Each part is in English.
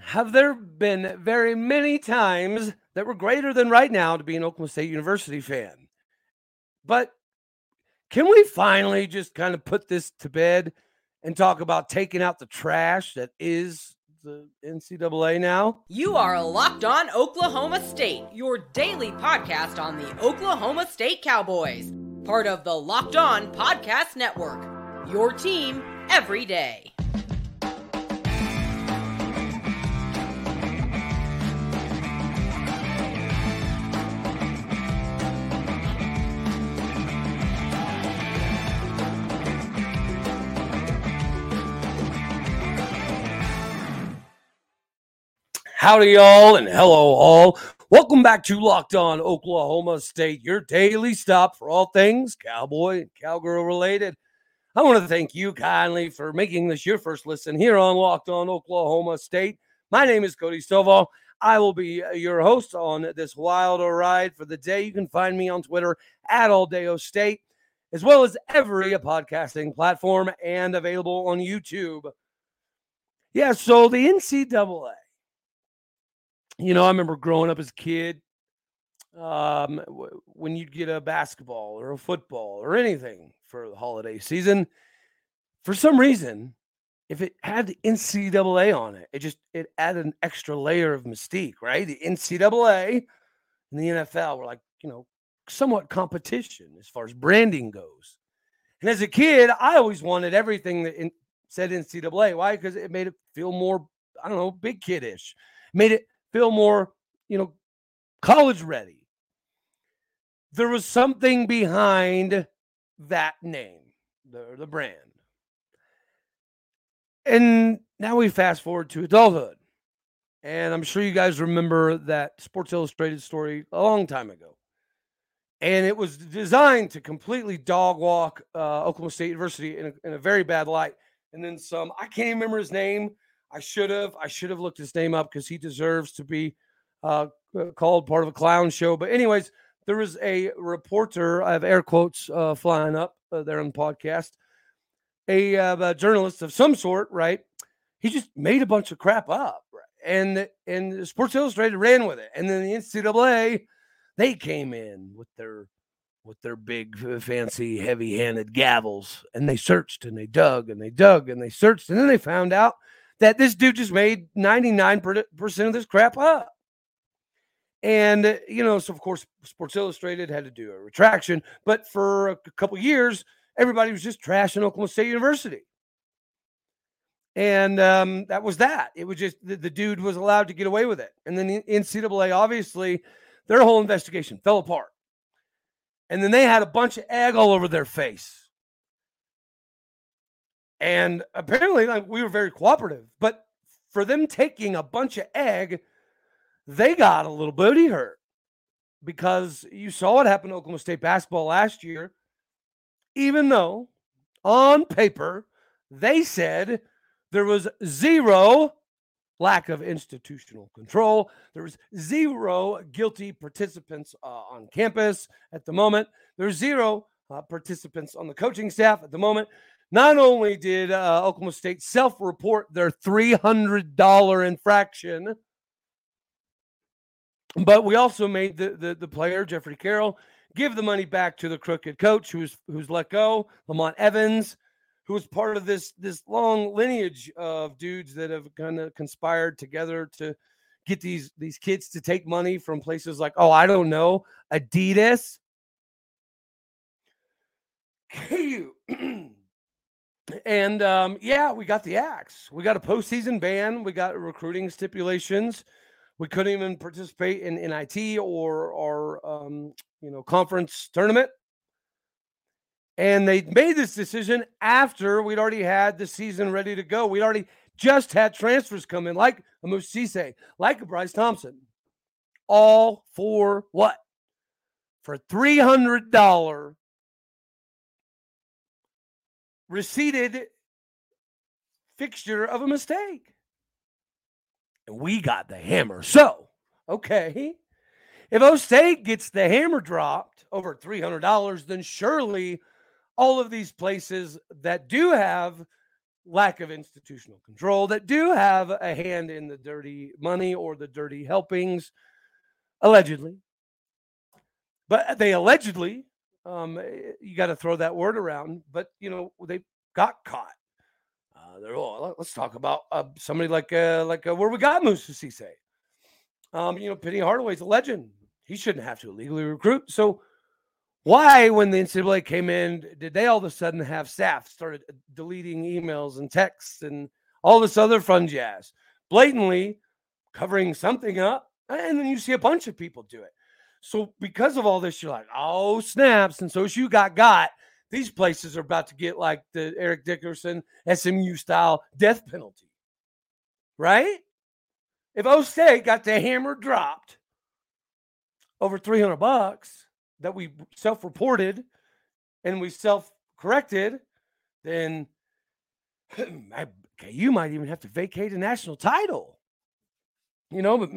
have there been very many times that were greater than right now to be an Oklahoma State University fan. But can we finally just kind of put this to bed and talk about taking out the trash that is the NCAA now? You are locked on Oklahoma State, your daily podcast on the Oklahoma State Cowboys, part of the Locked On Podcast Network. Your team every day. Howdy, y'all, and hello, all. Welcome back to Locked On Oklahoma State, your daily stop for all things cowboy and cowgirl related. I want to thank you kindly for making this your first listen here on Locked On Oklahoma State. My name is Cody Stovall. I will be your host on this wild ride for the day. You can find me on Twitter at All Day O State, as well as every podcasting platform and available on YouTube. Yeah, so the NCAA you know, I remember growing up as a kid, um, w- when you'd get a basketball or a football or anything for the holiday season, for some reason, if it had the NCAA on it, it just it added an extra layer of mystique, right? The NCAA and the NFL were like, you know, somewhat competition as far as branding goes. And as a kid, I always wanted everything that in, said NCAA. Why? Because it made it feel more, I don't know, big kiddish. Made it feel more, you know, college ready. There was something behind that name, the, the brand. And now we fast forward to adulthood. And I'm sure you guys remember that Sports Illustrated story a long time ago. And it was designed to completely dog walk uh, Oklahoma State University in a, in a very bad light. And then some, I can't remember his name I should have. I should have looked his name up because he deserves to be uh, called part of a clown show. But anyways, there was a reporter. I have air quotes uh, flying up uh, there on the podcast. A, uh, a, journalist of some sort, right? He just made a bunch of crap up, right? and and Sports Illustrated ran with it, and then the NCAA they came in with their with their big fancy heavy-handed gavels and they searched and they dug and they dug and they searched and then they found out that this dude just made 99% of this crap up. And, you know, so of course, Sports Illustrated had to do a retraction. But for a couple years, everybody was just trashing Oklahoma State University. And um, that was that. It was just the, the dude was allowed to get away with it. And then the NCAA, obviously, their whole investigation fell apart. And then they had a bunch of egg all over their face. And apparently, like we were very cooperative. But for them taking a bunch of egg, they got a little booty hurt because you saw what happened to Oklahoma State basketball last year. Even though on paper they said there was zero lack of institutional control, there was zero guilty participants uh, on campus at the moment. There's zero uh, participants on the coaching staff at the moment. Not only did uh, Oklahoma State self report their $300 infraction, but we also made the, the, the, player, Jeffrey Carroll, give the money back to the crooked coach who's, who's let go, Lamont Evans, who was part of this, this long lineage of dudes that have kind of conspired together to get these, these kids to take money from places like, oh, I don't know, Adidas. And um, yeah, we got the axe. We got a postseason ban. We got recruiting stipulations. We couldn't even participate in NIT or or um, you know conference tournament. And they made this decision after we'd already had the season ready to go. We'd already just had transfers come in, like a Cisse, like a Bryce Thompson. All for what? For $300 receded fixture of a mistake. And we got the hammer. So, okay, if O State gets the hammer dropped over $300, then surely all of these places that do have lack of institutional control that do have a hand in the dirty money or the dirty helpings, allegedly. But they allegedly, um, eh, you got to throw that word around. But you know they got caught. Uh, they're all, let's talk about uh, somebody like uh, like uh, where we got Moussa Cisse. Um, you know, Penny Hardaway's a legend. He shouldn't have to illegally recruit. So why, when the NCAA came in, did they all of a sudden have staff started uh, deleting emails and texts and all this other fun jazz, blatantly covering something up? And then you see a bunch of people do it. So because of all this, you're like, oh snaps! And so you got got, these places are about to get like the Eric Dickerson SMU style death penalty, right? If O State got the hammer dropped over 300 bucks that we self-reported and we self-corrected, then you might even have to vacate a national title. You know, but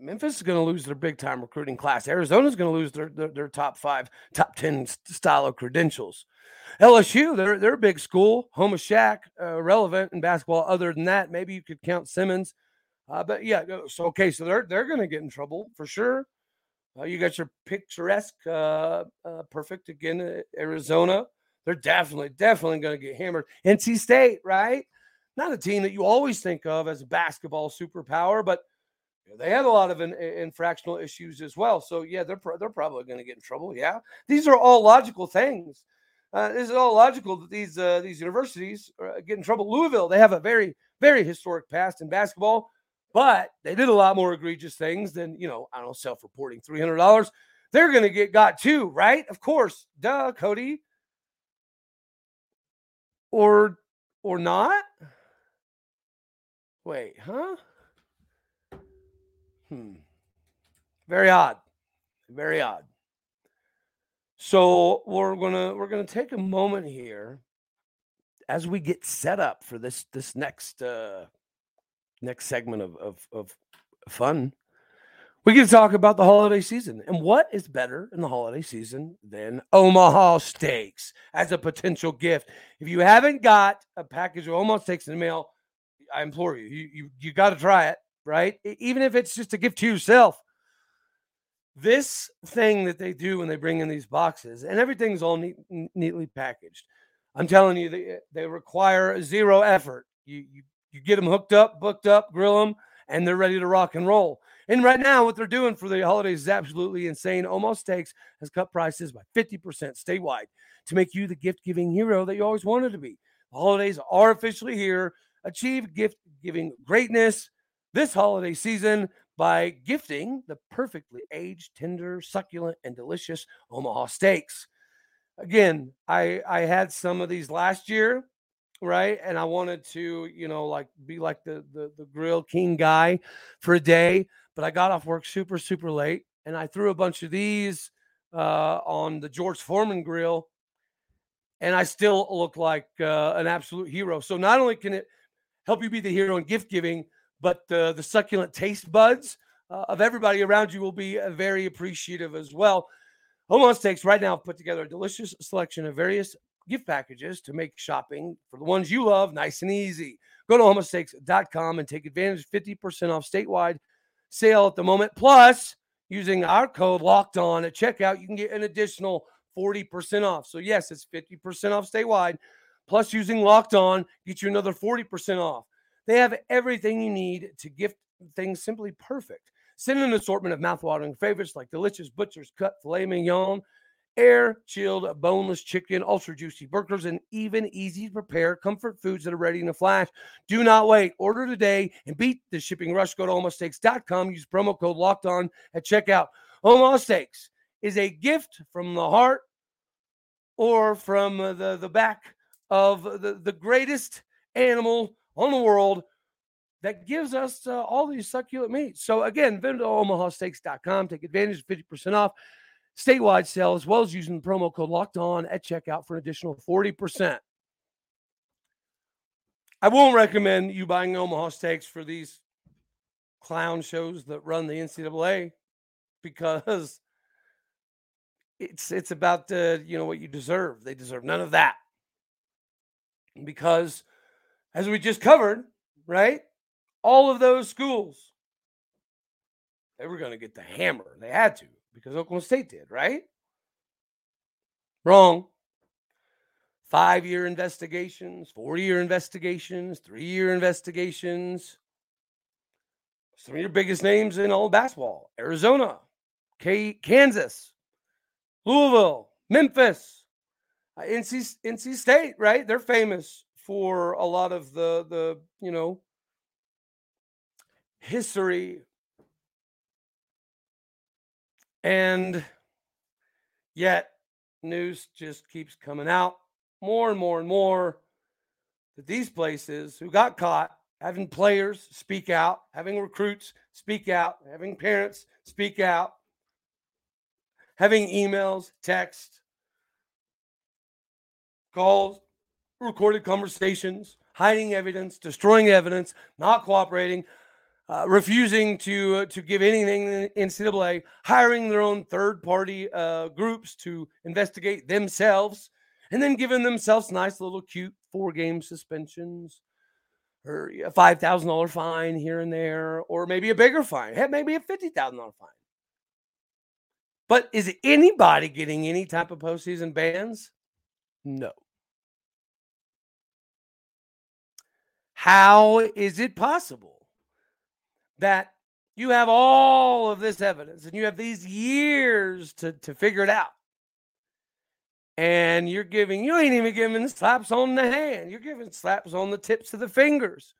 Memphis is going to lose their big time recruiting class. Arizona's going to lose their, their, their top five, top ten style of credentials. LSU, they're they're a big school, home of Shaq, uh, relevant in basketball. Other than that, maybe you could count Simmons. Uh, but yeah, so okay, so they're they're going to get in trouble for sure. Uh, you got your picturesque, uh, uh, perfect again, uh, Arizona. They're definitely definitely going to get hammered. NC State, right? Not a team that you always think of as a basketball superpower, but they had a lot of in, issues as well. So yeah, they're they're probably going to get in trouble. Yeah, these are all logical things. Uh, this is all logical that these uh, these universities uh, get in trouble. Louisville, they have a very very historic past in basketball, but they did a lot more egregious things than you know. I don't know, self-reporting three hundred dollars. They're going to get got too, right? Of course, duh, Cody. Or or not? Wait, huh? Hmm. Very odd. Very odd. So we're gonna we're gonna take a moment here as we get set up for this this next uh next segment of of, of fun. We can talk about the holiday season and what is better in the holiday season than Omaha Steaks as a potential gift. If you haven't got a package of Omaha Steaks in the mail, I implore you, you you, you got to try it right? Even if it's just a gift to yourself. This thing that they do when they bring in these boxes, and everything's all neat, neatly packaged. I'm telling you, they, they require zero effort. You, you you get them hooked up, booked up, grill them, and they're ready to rock and roll. And right now, what they're doing for the holidays is absolutely insane. Omaha Steaks has cut prices by 50% statewide to make you the gift giving hero that you always wanted to be. The holidays are officially here. Achieve gift giving greatness this holiday season by gifting the perfectly aged, tender, succulent, and delicious Omaha steaks. Again, I I had some of these last year, right? And I wanted to, you know, like be like the the, the grill king guy for a day, but I got off work super super late, and I threw a bunch of these uh, on the George Foreman grill, and I still look like uh, an absolute hero. So not only can it help you be the hero in gift giving, but the, the succulent taste buds uh, of everybody around you will be uh, very appreciative as well. Omaha Steaks right now put together a delicious selection of various gift packages to make shopping for the ones you love nice and easy. Go to omahasteaks.com and take advantage of 50% off statewide sale at the moment. Plus, using our code locked on at checkout, you can get an additional 40% off. So, yes, it's 50% off statewide. Plus, using locked on, get you another 40% off. They have everything you need to gift things simply perfect. Send an assortment of mouthwatering favorites like delicious butcher's cut filet mignon, air chilled boneless chicken, ultra juicy burgers, and even easy to prepare comfort foods that are ready in a flash. Do not wait. Order today and beat the shipping rush. Go to omahasteaks.com. Use promo code locked on at checkout. Omaha Steaks is a gift from the heart or from the, the back of the, the greatest animal on the world that gives us uh, all these succulent meats. So again, visit omahasteaks.com. Take advantage of 50% off statewide sale as well as using the promo code locked on at checkout for an additional 40%. I won't recommend you buying Omaha Steaks for these clown shows that run the NCAA because it's it's about the you know what you deserve. They deserve none of that because as we just covered, right? All of those schools, they were going to get the hammer. They had to because Oklahoma State did, right? Wrong. Five year investigations, four year investigations, three year investigations. Some of your biggest names in all basketball Arizona, K- Kansas, Louisville, Memphis, uh, NC, NC State, right? They're famous for a lot of the, the you know, history. And yet, news just keeps coming out more and more and more that these places who got caught having players speak out, having recruits speak out, having parents speak out, having emails, text, calls, recorded conversations, hiding evidence, destroying evidence, not cooperating, uh, refusing to uh, to give anything in NCAA, hiring their own third party uh, groups to investigate themselves, and then giving themselves nice little cute four game suspensions or a five thousand dollar fine here and there, or maybe a bigger fine, Heck, maybe a fifty thousand dollar fine. But is anybody getting any type of postseason bans? No. How is it possible that you have all of this evidence and you have these years to, to figure it out? And you're giving, you ain't even giving slaps on the hand. You're giving slaps on the tips of the fingers.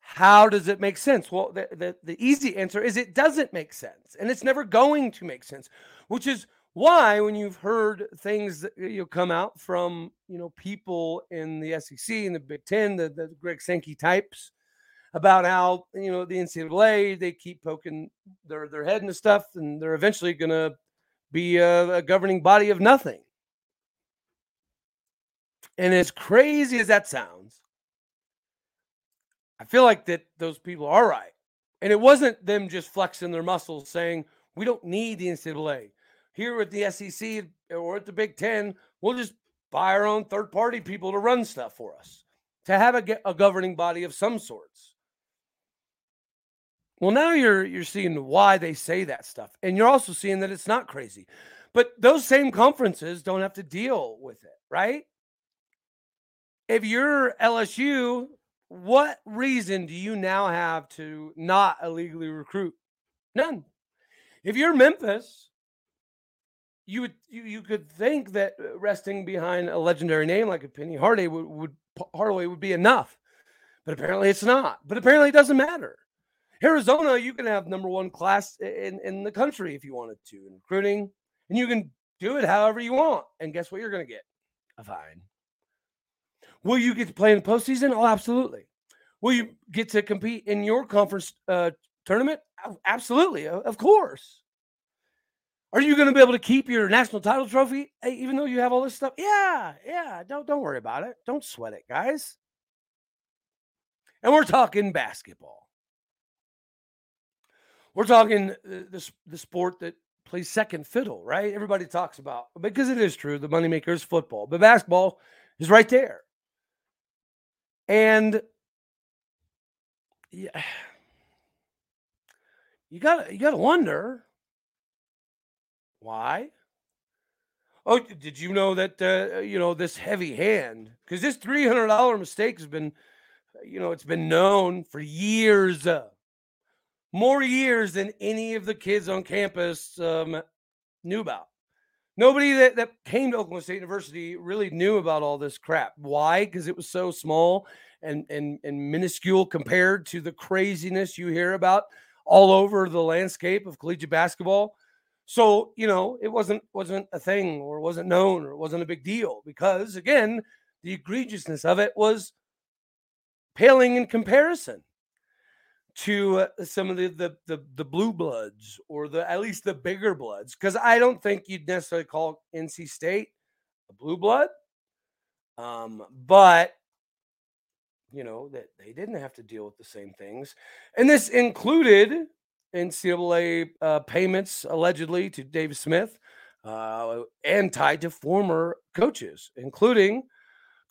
How does it make sense? Well, the, the, the easy answer is it doesn't make sense. And it's never going to make sense, which is why when you've heard things that you know, come out from you know people in the SEC and the Big Ten, the, the Greg Sankey types, about how you know the NCAA they keep poking their their head into stuff, and they're eventually going to be a, a governing body of nothing. And as crazy as that sounds, I feel like that those people are right. And it wasn't them just flexing their muscles saying, we don't need the NCAA here at the SEC or at the Big Ten, we'll just buy our own third party people to run stuff for us, to have a, a governing body of some sorts. Well, now you're you're seeing why they say that stuff, and you're also seeing that it's not crazy. But those same conferences don't have to deal with it, right? If you're LSU, what reason do you now have to not illegally recruit? None. If you're Memphis, you would you, you could think that uh, resting behind a legendary name like a Penny Hardaway would, would Hardaway would be enough, but apparently it's not. But apparently it doesn't matter. Arizona, you can have number one class in, in the country if you wanted to in recruiting, and you can do it however you want. And guess what? You're going to get a fine. Will you get to play in the postseason? Oh, absolutely. Will you get to compete in your conference uh, tournament? Absolutely, of course. Are you going to be able to keep your national title trophy eh, even though you have all this stuff? Yeah, yeah. Don't don't worry about it. Don't sweat it, guys. And we're talking basketball. We're talking uh, the, the sport that plays second fiddle, right? Everybody talks about because it is true. The moneymaker is football, but basketball is right there. And yeah, you got you got to wonder why? Oh, did you know that uh, you know this heavy hand? Because this three hundred dollar mistake has been, uh, you know, it's been known for years, uh, more years than any of the kids on campus um, knew about. Nobody that, that came to Oklahoma State University really knew about all this crap. Why? Because it was so small and and and minuscule compared to the craziness you hear about all over the landscape of collegiate basketball. So, you know, it wasn't wasn't a thing or wasn't known or wasn't a big deal because again, the egregiousness of it was paling in comparison to uh, some of the, the the the blue bloods or the at least the bigger bloods because I don't think you'd necessarily call NC State a blue blood, um, but you know that they didn't have to deal with the same things, and this included NCAA uh, payments allegedly to David Smith uh, and tied to former coaches, including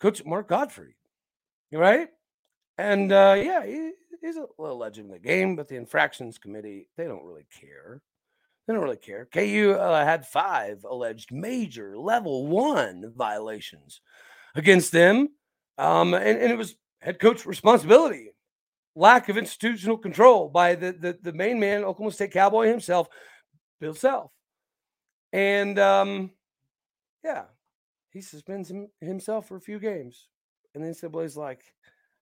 Coach Mark Gottfried, right? And uh, yeah, he, he's a little legend in the game, but the infractions committee, they don't really care. They don't really care. KU uh, had five alleged major level one violations against them. Um, and, and it was head coach responsibility, lack of institutional control by the, the, the main man, Oklahoma State Cowboy himself, Bill Self. And um, yeah, he suspends him, himself for a few games. And then NCAA's like,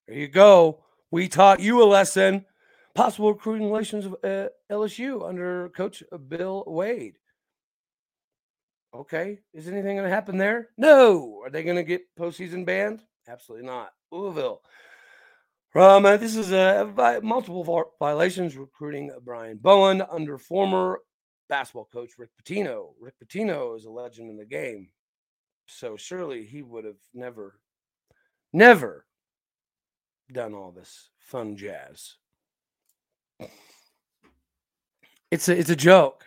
there you go. We taught you a lesson. Possible recruiting relations of uh, LSU under Coach Will Wade. Okay. Is anything going to happen there? No. Are they going to get postseason banned? Absolutely not. Louisville. Um, uh, this is a, a multiple violations recruiting Brian Bowen under former basketball coach Rick Pitino. Rick Pitino is a legend in the game. So surely he would have never, never done all this fun jazz. It's a, it's a joke,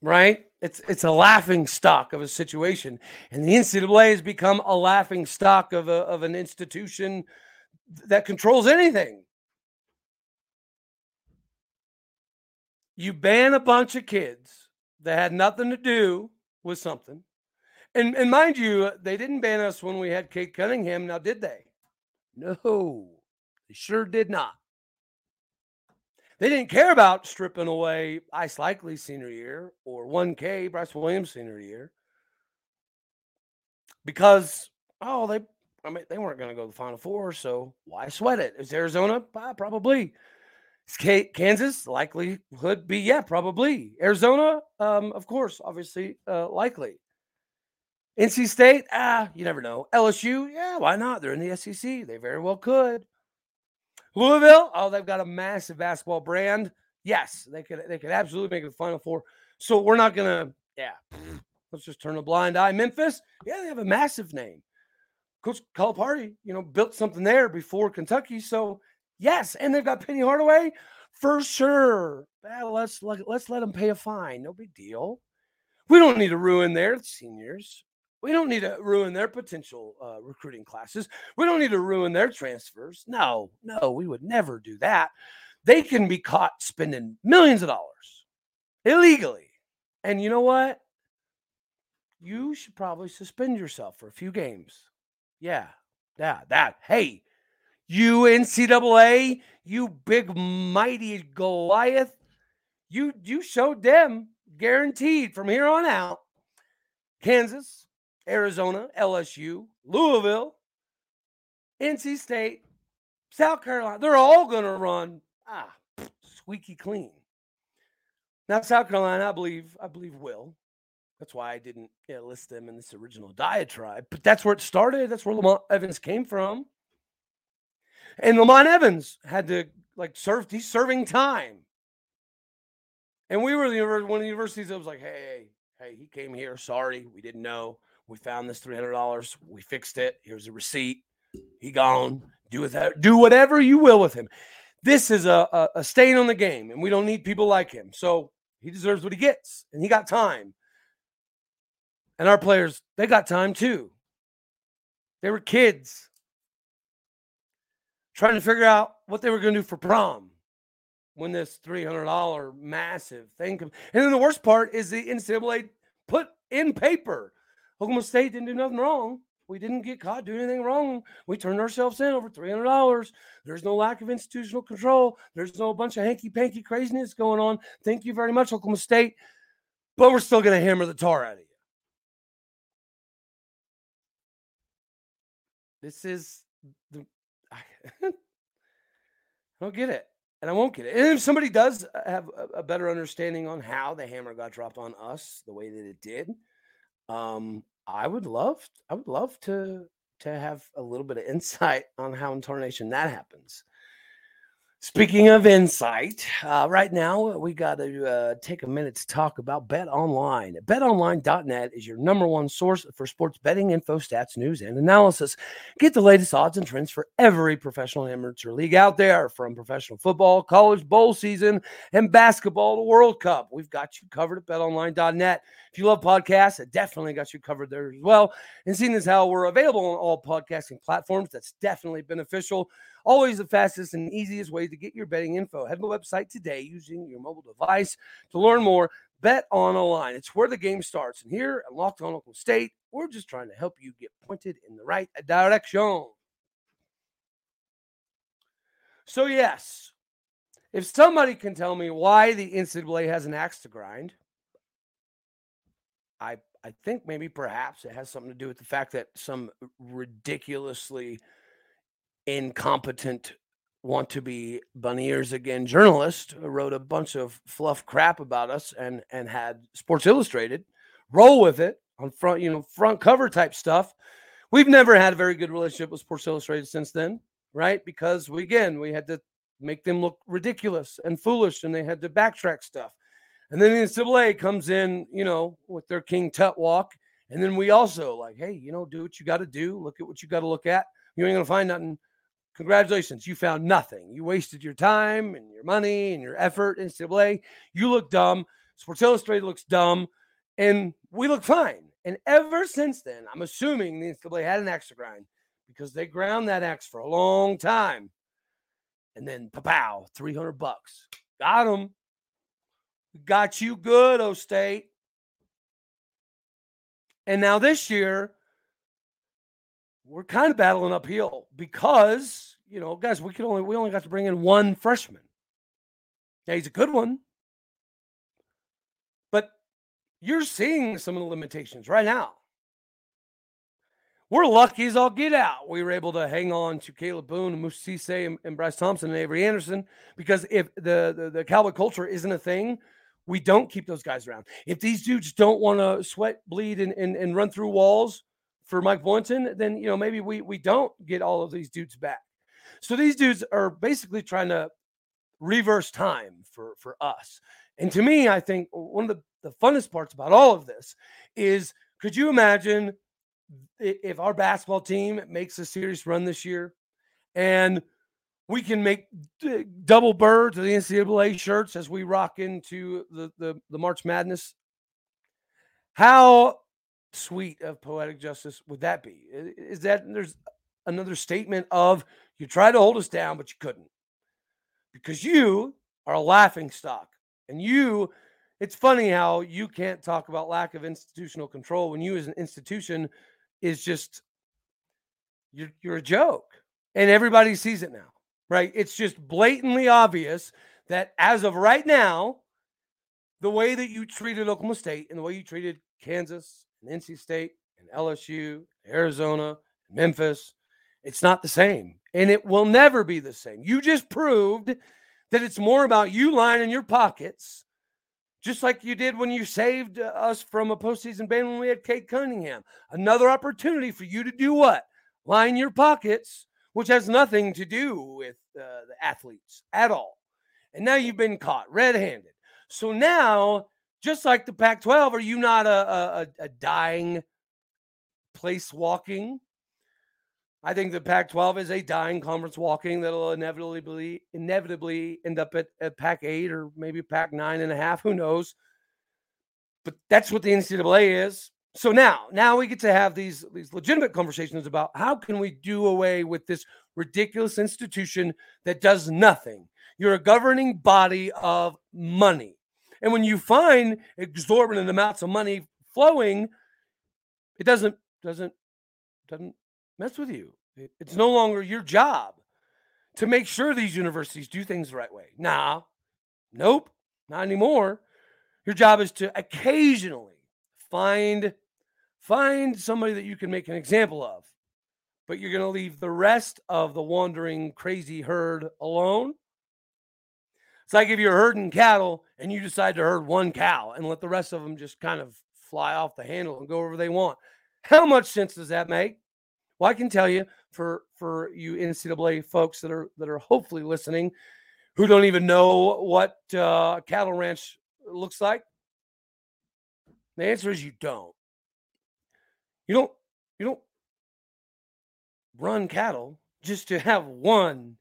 right? It's it's a laughing stock of a situation, and the NCAA has become a laughing stock of a, of an institution that controls anything. You ban a bunch of kids that had nothing to do with something. And, and mind you, uh, they didn't ban us when we had Cade Cunningham. Now, did they? No, they sure did not. They didn't care about stripping away Ice Likekele senior year or 1K Bryce Williams senior year because oh they I mean they weren't going to go to the Final Four, so why sweat it? Is Arizona probably? Is Kansas likelihood be yeah probably Arizona um of course obviously uh, likely NC State, ah, you never know. LSU, yeah, why not? They're in the SEC. They very well could. Louisville, oh, they've got a massive basketball brand. Yes, they could they could absolutely make the final four. So we're not gonna, yeah, let's just turn a blind eye. Memphis, yeah, they have a massive name. Coach Calipari, you know, built something there before Kentucky. So yes, and they've got Penny Hardaway for sure. Well, let's let, let's let them pay a fine. No big deal. We don't need to ruin their seniors. We don't need to ruin their potential uh, recruiting classes. We don't need to ruin their transfers. No, no, we would never do that. They can be caught spending millions of dollars illegally. And you know what? You should probably suspend yourself for a few games. Yeah, yeah, that. Hey, you NCAA, you big mighty Goliath, you you showed them guaranteed from here on out. Kansas, Arizona, LSU, Louisville, NC State, South Carolina. They're all going to run ah squeaky clean. Now South Carolina, I believe, I believe will. That's why I didn't yeah, list them in this original diatribe. But that's where it started. That's where Lamont Evans came from. And Lamont Evans had to like serve. He's serving time. And we were the one of the universities that was like, hey, hey, he came here. Sorry, we didn't know. We found this three hundred dollars. We fixed it. Here's a receipt. He gone. Do with that. Do whatever you will with him. This is a, a, a stain on the game, and we don't need people like him. So he deserves what he gets, and he got time. And our players, they got time too. They were kids trying to figure out what they were going to do for prom when this $300 massive thing comes. And then the worst part is the NCAA put in paper Oklahoma State didn't do nothing wrong. We didn't get caught doing anything wrong. We turned ourselves in over $300. There's no lack of institutional control. There's no bunch of hanky panky craziness going on. Thank you very much, Oklahoma State. But we're still going to hammer the tar out of you. This is the. I don't get it. And I won't get it. And if somebody does have a better understanding on how the hammer got dropped on us the way that it did, um, I would love, I would love to to have a little bit of insight on how in tarnation that happens. Speaking of insight, uh, right now we got to uh, take a minute to talk about Bet Online. BetOnline.net is your number one source for sports betting info, stats, news, and analysis. Get the latest odds and trends for every professional amateur league out there, from professional football, college bowl season, and basketball to World Cup. We've got you covered at BetOnline.net. If you love podcasts, it definitely got you covered there as well. And seeing as how we're available on all podcasting platforms, that's definitely beneficial. Always the fastest and easiest way to get your betting info. Head to the website today using your mobile device to learn more. BetOnline. It's where the game starts. And here at Locked On Oklahoma State, we're just trying to help you get pointed in the right direction. So, yes, if somebody can tell me why the NCAA has an axe to grind, I I think maybe perhaps it has something to do with the fact that some ridiculously incompetent want to be bunny ears again journalist uh, wrote a bunch of fluff crap about us and and had sports illustrated roll with it on front you know front cover type stuff. We've never had a very good relationship with sports illustrated since then right? Because we again we had to make them look ridiculous and foolish and they had to backtrack stuff. And then the NCAA comes in you know with their king tut walk. And then we also like hey you know do what you got to do. Look at what you got to look at. You ain't gonna find nothing Congratulations, you found nothing. You wasted your time and your money and your effort in NCAA. You look dumb. Sports Illustrated looks dumb, and we look fine. And ever since then, I'm assuming the NCAA had an axe grind because they ground that axe for a long time. And then, pow, 300 bucks. Got them. Got you good, O State. And now this year, we're kind of battling uphill because you know, guys, we could only we only got to bring in one freshman. Yeah, he's a good one, but you're seeing some of the limitations right now. We're lucky as all get out. We were able to hang on to Caleb Boone Cisse and, and, Bryce Thompson and Avery Anderson because if the, the, the cowboy culture isn't a thing, we don't keep those guys around. If these dudes don't want to sweat, bleed, and, and, and run through walls, for Mike Boynton, then you know maybe we we don't get all of these dudes back. So these dudes are basically trying to reverse time for for us. And to me, I think one of the, the funnest parts about all of this is could you imagine if our basketball team makes a serious run this year and we can make double birds of the NCAA shirts as we rock into the, the, the March Madness? How sweet of poetic justice would that be? Is that there's another statement of you tried to hold us down, but you couldn't because you are a laughing stock. And you, it's funny how you can't talk about lack of institutional control when you, as an institution, is just you're, you're a joke. And everybody sees it now, right? It's just blatantly obvious that as of right now, the way that you treated Oklahoma State and the way you treated Kansas and NC State and LSU, Arizona, Memphis. It's not the same. And it will never be the same. You just proved that it's more about you lining your pockets, just like you did when you saved uh, us from a postseason ban when we had Cade Cunningham. Another opportunity for you to do what? Line your pockets, which has nothing to do with uh, the athletes at all. And now you've been caught red handed. So now just like the Pac 12, are you not a, a, a dying place walking? I think the Pac 12 is a dying conference walking that'll inevitably inevitably end up at, at Pac 8 or maybe Pac 9 and a half. Who knows? But that's what the NCAA is. So now, now we get to have these, these legitimate conversations about how can we do away with this ridiculous institution that does nothing. You're a governing body of money. And when you find exorbitant amounts of money flowing, it doesn't doesn't doesn't mess with you. It's no longer your job to make sure these universities do things the right way. Nah, nope, not anymore. Your job is to occasionally find find somebody that you can make an example of, but you're going to leave the rest of the wandering crazy herd alone it's like if you're herding cattle and you decide to herd one cow and let the rest of them just kind of fly off the handle and go wherever they want. How much sense does that make? Well, I can tell you for for you NCAA folks that are that are hopefully listening, who don't even know what uh, cattle ranch looks like? The answer is you don't. You don't you don't run cattle just to have one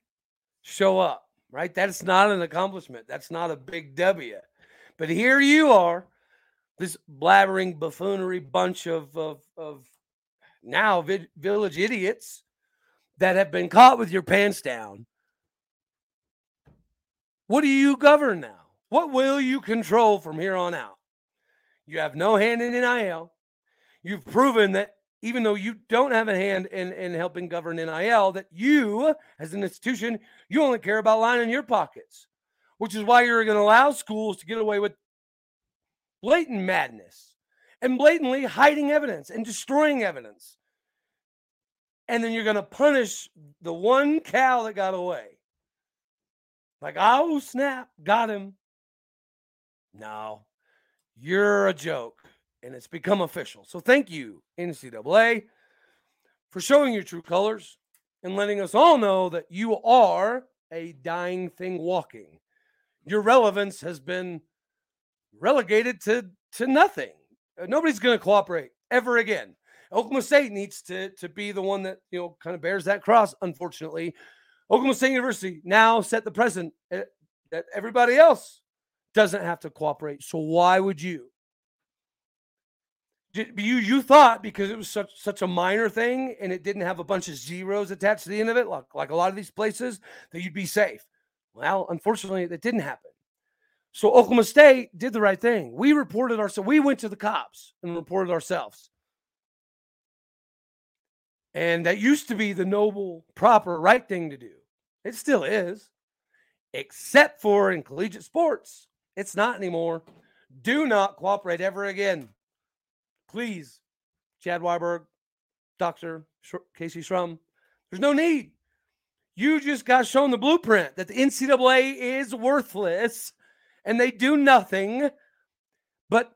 show up, right? That's not an accomplishment. That's not a big W. But here you are, this blabbering buffoonery bunch of of, of now vi- village idiots that have been caught with your pants down. What do you govern now? What will you control from here on out? You have no hand in NIL. You've proven that even though you don't have a hand in, in helping govern NIL, that you, as an institution, you only care about lining your pockets, which is why you're going to allow schools to get away with blatant madness and blatantly hiding evidence and destroying evidence. And then you're going to punish the one cow that got away. Like, oh, snap, got him. No, you're a joke and it's become official. So thank you, NCAA, for showing your true colors and letting us all know that you are a dying thing walking. Your relevance has been relegated to, to nothing. Uh, nobody's going to cooperate ever again. Oklahoma State needs to, to be the one that, you know, kind of bears that cross, unfortunately. Oklahoma State University now set the precedent eh, that everybody else doesn't have to cooperate. So why would you? You you thought because it was such such a minor thing and it didn't have a bunch of zeros attached to the end of it, like like a lot of these places, that you'd be safe. Well, unfortunately, that didn't happen. So Oklahoma State did the right thing. We reported ourselves. We went to the cops and reported ourselves. And that used to be the noble, proper, right thing to do. It still is, except for in collegiate sports. It's not anymore. Do not cooperate ever again. Please, Chad Weiberg, Dr. Kayse Shrum, there's no need. You just got shown the blueprint that the NCAA is worthless and they do nothing but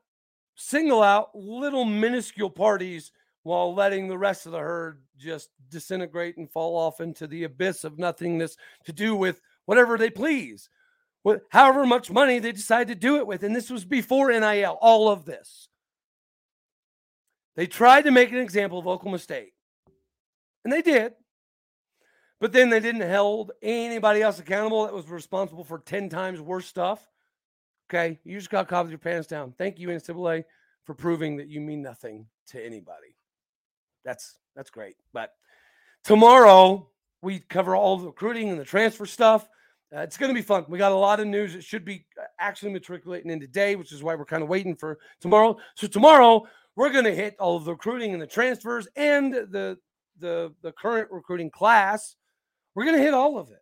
single out little minuscule parties while letting the rest of the herd just disintegrate and fall off into the abyss of nothingness to do with whatever they please, with however much money they decide to do it with. And this was before NIL, all of this. They tried to make an example of Oklahoma State, and they did. But then they didn't hold anybody else accountable that was responsible for 10 times worse stuff. Okay, you just got caught with your pants down. Thank you, NCAA, for proving that you mean nothing to anybody. That's that's great. But tomorrow we cover all the recruiting and the transfer stuff. Uh, it's going to be fun. We got a lot of news. It should be uh, actually matriculating in today, which is why we're kind of waiting for tomorrow. So tomorrow we're going to hit all of the recruiting and the transfers and the the the current recruiting class. We're going to hit all of it.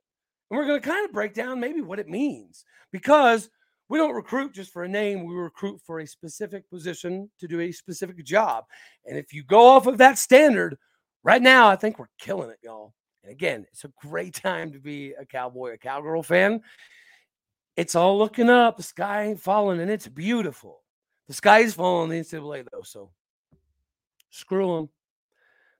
And we're going to kind of break down maybe what it means because we don't recruit just for a name, we recruit for a specific position to do a specific job. And if you go off of that standard, right now I think we're killing it, y'all. And again, it's a great time to be a cowboy, a cowgirl fan. It's all looking up, the sky ain't falling, and it's beautiful. The sky is falling in the NCAA, though, so screw them.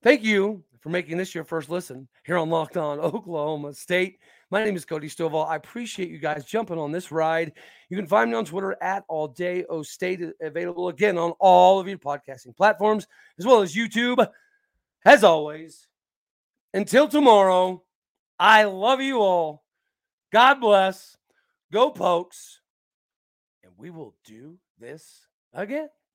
Thank you for making this your first listen here on Locked On Oklahoma State. My name is Cody Stovall. I appreciate you guys jumping on this ride. You can find me on Twitter at All Day O State, available again on all of your podcasting platforms, as well as YouTube. As always, until tomorrow, I love you all. God bless. Go Pokes. And we will do this again.